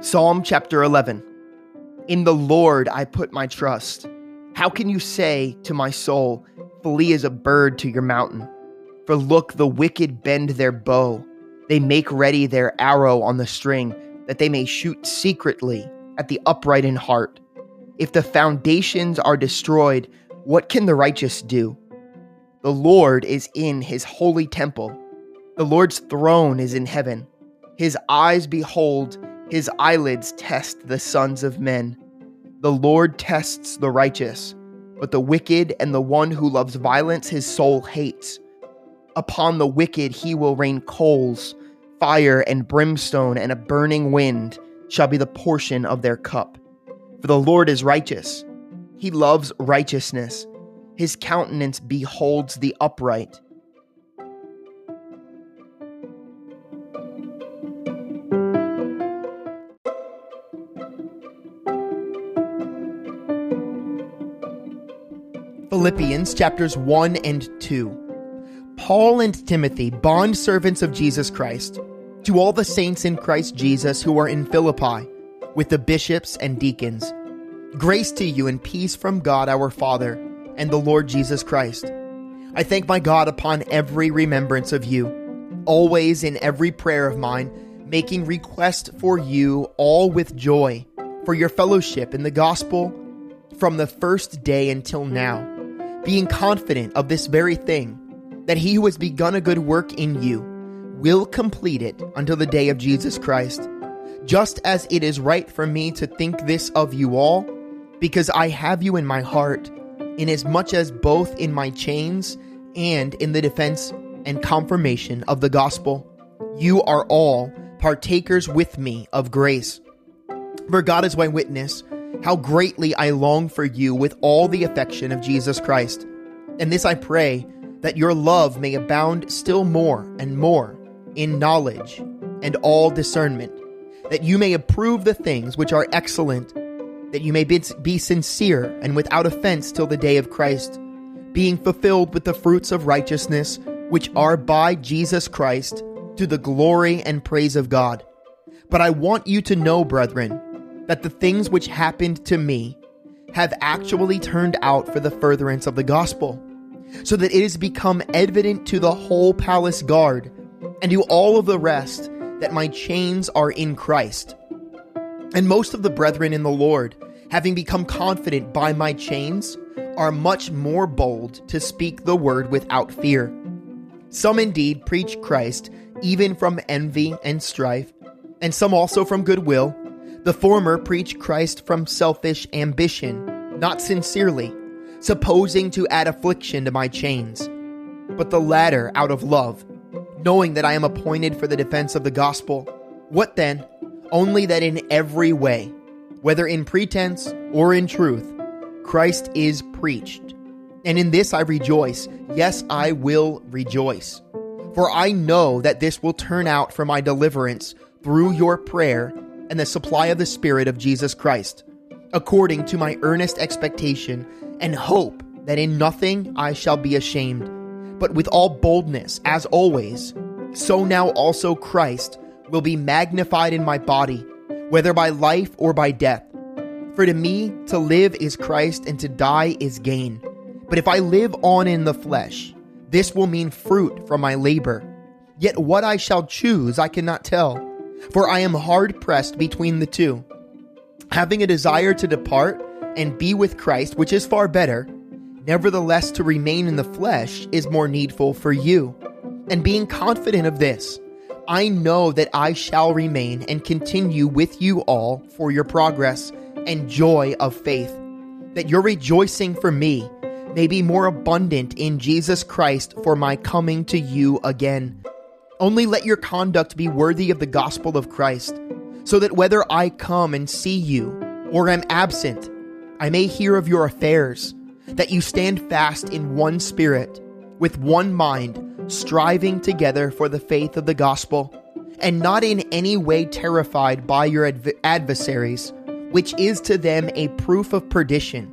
Psalm chapter 11 In the Lord I put my trust. How can you say to my soul, Flee as a bird to your mountain? For look, the wicked bend their bow. They make ready their arrow on the string, that they may shoot secretly at the upright in heart. If the foundations are destroyed, what can the righteous do? The Lord is in his holy temple. The Lord's throne is in heaven. His eyes behold his eyelids test the sons of men. The Lord tests the righteous, but the wicked and the one who loves violence his soul hates. Upon the wicked he will rain coals, fire and brimstone, and a burning wind shall be the portion of their cup. For the Lord is righteous. He loves righteousness. His countenance beholds the upright. Philippians chapters 1 and 2. Paul and Timothy, bond servants of Jesus Christ, to all the saints in Christ Jesus who are in Philippi, with the bishops and deacons. Grace to you and peace from God our Father and the Lord Jesus Christ. I thank my God upon every remembrance of you, always in every prayer of mine, making request for you all with joy, for your fellowship in the gospel from the first day until now being confident of this very thing, that he who has begun a good work in you will complete it until the day of Jesus Christ. Just as it is right for me to think this of you all, because I have you in my heart, inasmuch as both in my chains and in the defense and confirmation of the gospel, you are all partakers with me of grace. For God is my witness how greatly I long for you with all the affection of Jesus Christ. And this I pray, that your love may abound still more and more in knowledge and all discernment, that you may approve the things which are excellent, that you may be sincere and without offense till the day of Christ, being fulfilled with the fruits of righteousness, which are by Jesus Christ, to the glory and praise of God. But I want you to know, brethren, that the things which happened to me have actually turned out for the furtherance of the gospel, so that it has become evident to the whole palace guard and to all of the rest that my chains are in Christ. And most of the brethren in the Lord, having become confident by my chains, are much more bold to speak the word without fear. Some indeed preach Christ even from envy and strife, and some also from goodwill. The former preach Christ from selfish ambition, not sincerely, supposing to add affliction to my chains, but the latter out of love, knowing that I am appointed for the defense of the gospel. What then? Only that in every way, whether in pretense or in truth, Christ is preached. And in this I rejoice. Yes, I will rejoice. For I know that this will turn out for my deliverance through your prayer and the supply of the Spirit of Jesus Christ, according to my earnest expectation and hope that in nothing I shall be ashamed, but with all boldness, as always, so now also Christ will be magnified in my body, whether by life or by death. For to me, to live is Christ, and to die is gain. But if I live on in the flesh, this will mean fruit from my labor. Yet what I shall choose I cannot tell for I am hard pressed between the two, having a desire to depart and be with Christ, which is far better. Nevertheless, to remain in the flesh is more needful for you. And being confident of this, I know that I shall remain and continue with you all for your progress and joy of faith, that your rejoicing for me may be more abundant in Jesus Christ for my coming to you again. Only let your conduct be worthy of the gospel of Christ, so that whether I come and see you or am absent, I may hear of your affairs, that you stand fast in one spirit, with one mind, striving together for the faith of the gospel, and not in any way terrified by your adv- adversaries, which is to them a proof of perdition,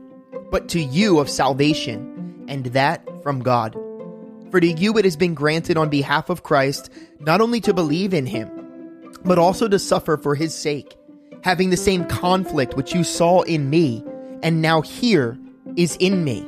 but to you of salvation, and that from God For to you it has been granted on behalf of Christ not only to believe in him, but also to suffer for his sake, having the same conflict which you saw in me, and now here is in me.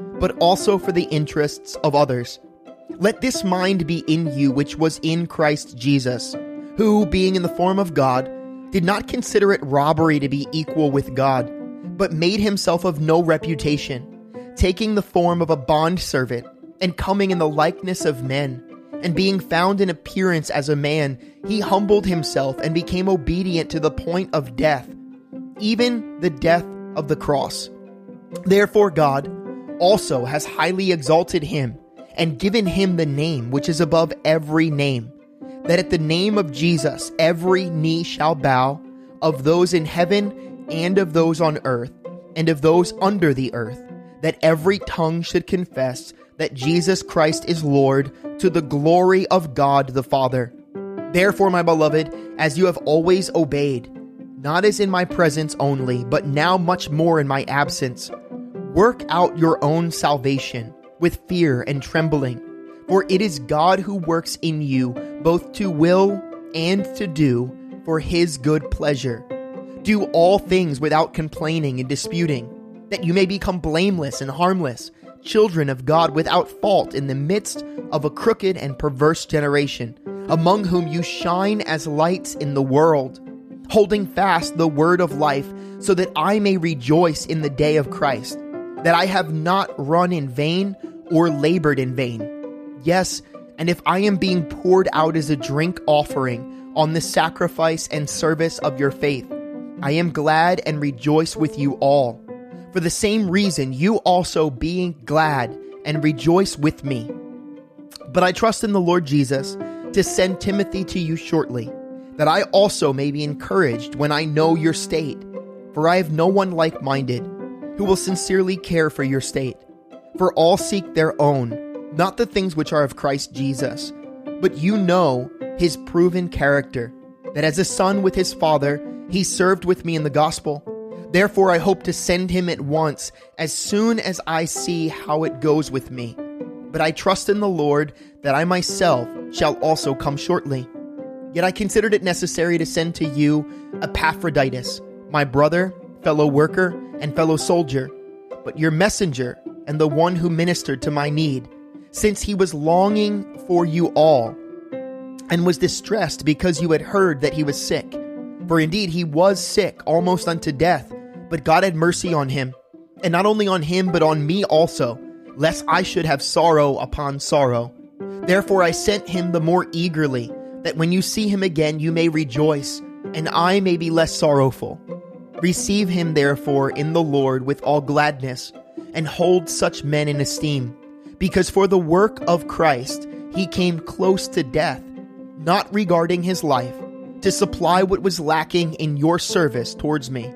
but also for the interests of others. Let this mind be in you which was in Christ Jesus, who, being in the form of God, did not consider it robbery to be equal with God, but made himself of no reputation, taking the form of a bondservant, and coming in the likeness of men. And being found in appearance as a man, he humbled himself and became obedient to the point of death, even the death of the cross. Therefore, God also has highly exalted him and given him the name which is above every name, that at the name of Jesus every knee shall bow, of those in heaven and of those on earth and of those under the earth, that every tongue should confess that Jesus Christ is Lord to the glory of God the Father. Therefore, my beloved, as you have always obeyed, not as in my presence only, but now much more in my absence, work out your own salvation with fear and trembling. For it is God who works in you both to will and to do for his good pleasure. Do all things without complaining and disputing, that you may become blameless and harmless, children of God without fault in the midst of a crooked and perverse generation, among whom you shine as lights in the world, holding fast the word of life, so that I may rejoice in the day of Christ, that I have not run in vain or labored in vain. Yes, and if I am being poured out as a drink offering on the sacrifice and service of your faith, I am glad and rejoice with you all. For the same reason, you also being glad and rejoice with me. But I trust in the Lord Jesus to send Timothy to you shortly, that I also may be encouraged when I know your state. For I have no one like minded who will sincerely care for your state. For all seek their own, not the things which are of Christ Jesus. But you know his proven character, that as a son with his father, he served with me in the gospel. Therefore, I hope to send him at once, as soon as I see how it goes with me. But I trust in the Lord that I myself shall also come shortly. Yet I considered it necessary to send to you Epaphroditus, my brother, fellow worker, and fellow soldier, but your messenger and the one who ministered to my need, since he was longing for you all, and was distressed because you had heard that he was sick. For indeed he was sick, almost unto death, but God had mercy on him, and not only on him, but on me also, lest I should have sorrow upon sorrow. Therefore I sent him the more eagerly, that when you see him again you may rejoice, and I may be less sorrowful. Receive him therefore in the Lord with all gladness and hold such men in esteem, because for the work of Christ he came close to death, not regarding his life, to supply what was lacking in your service towards me.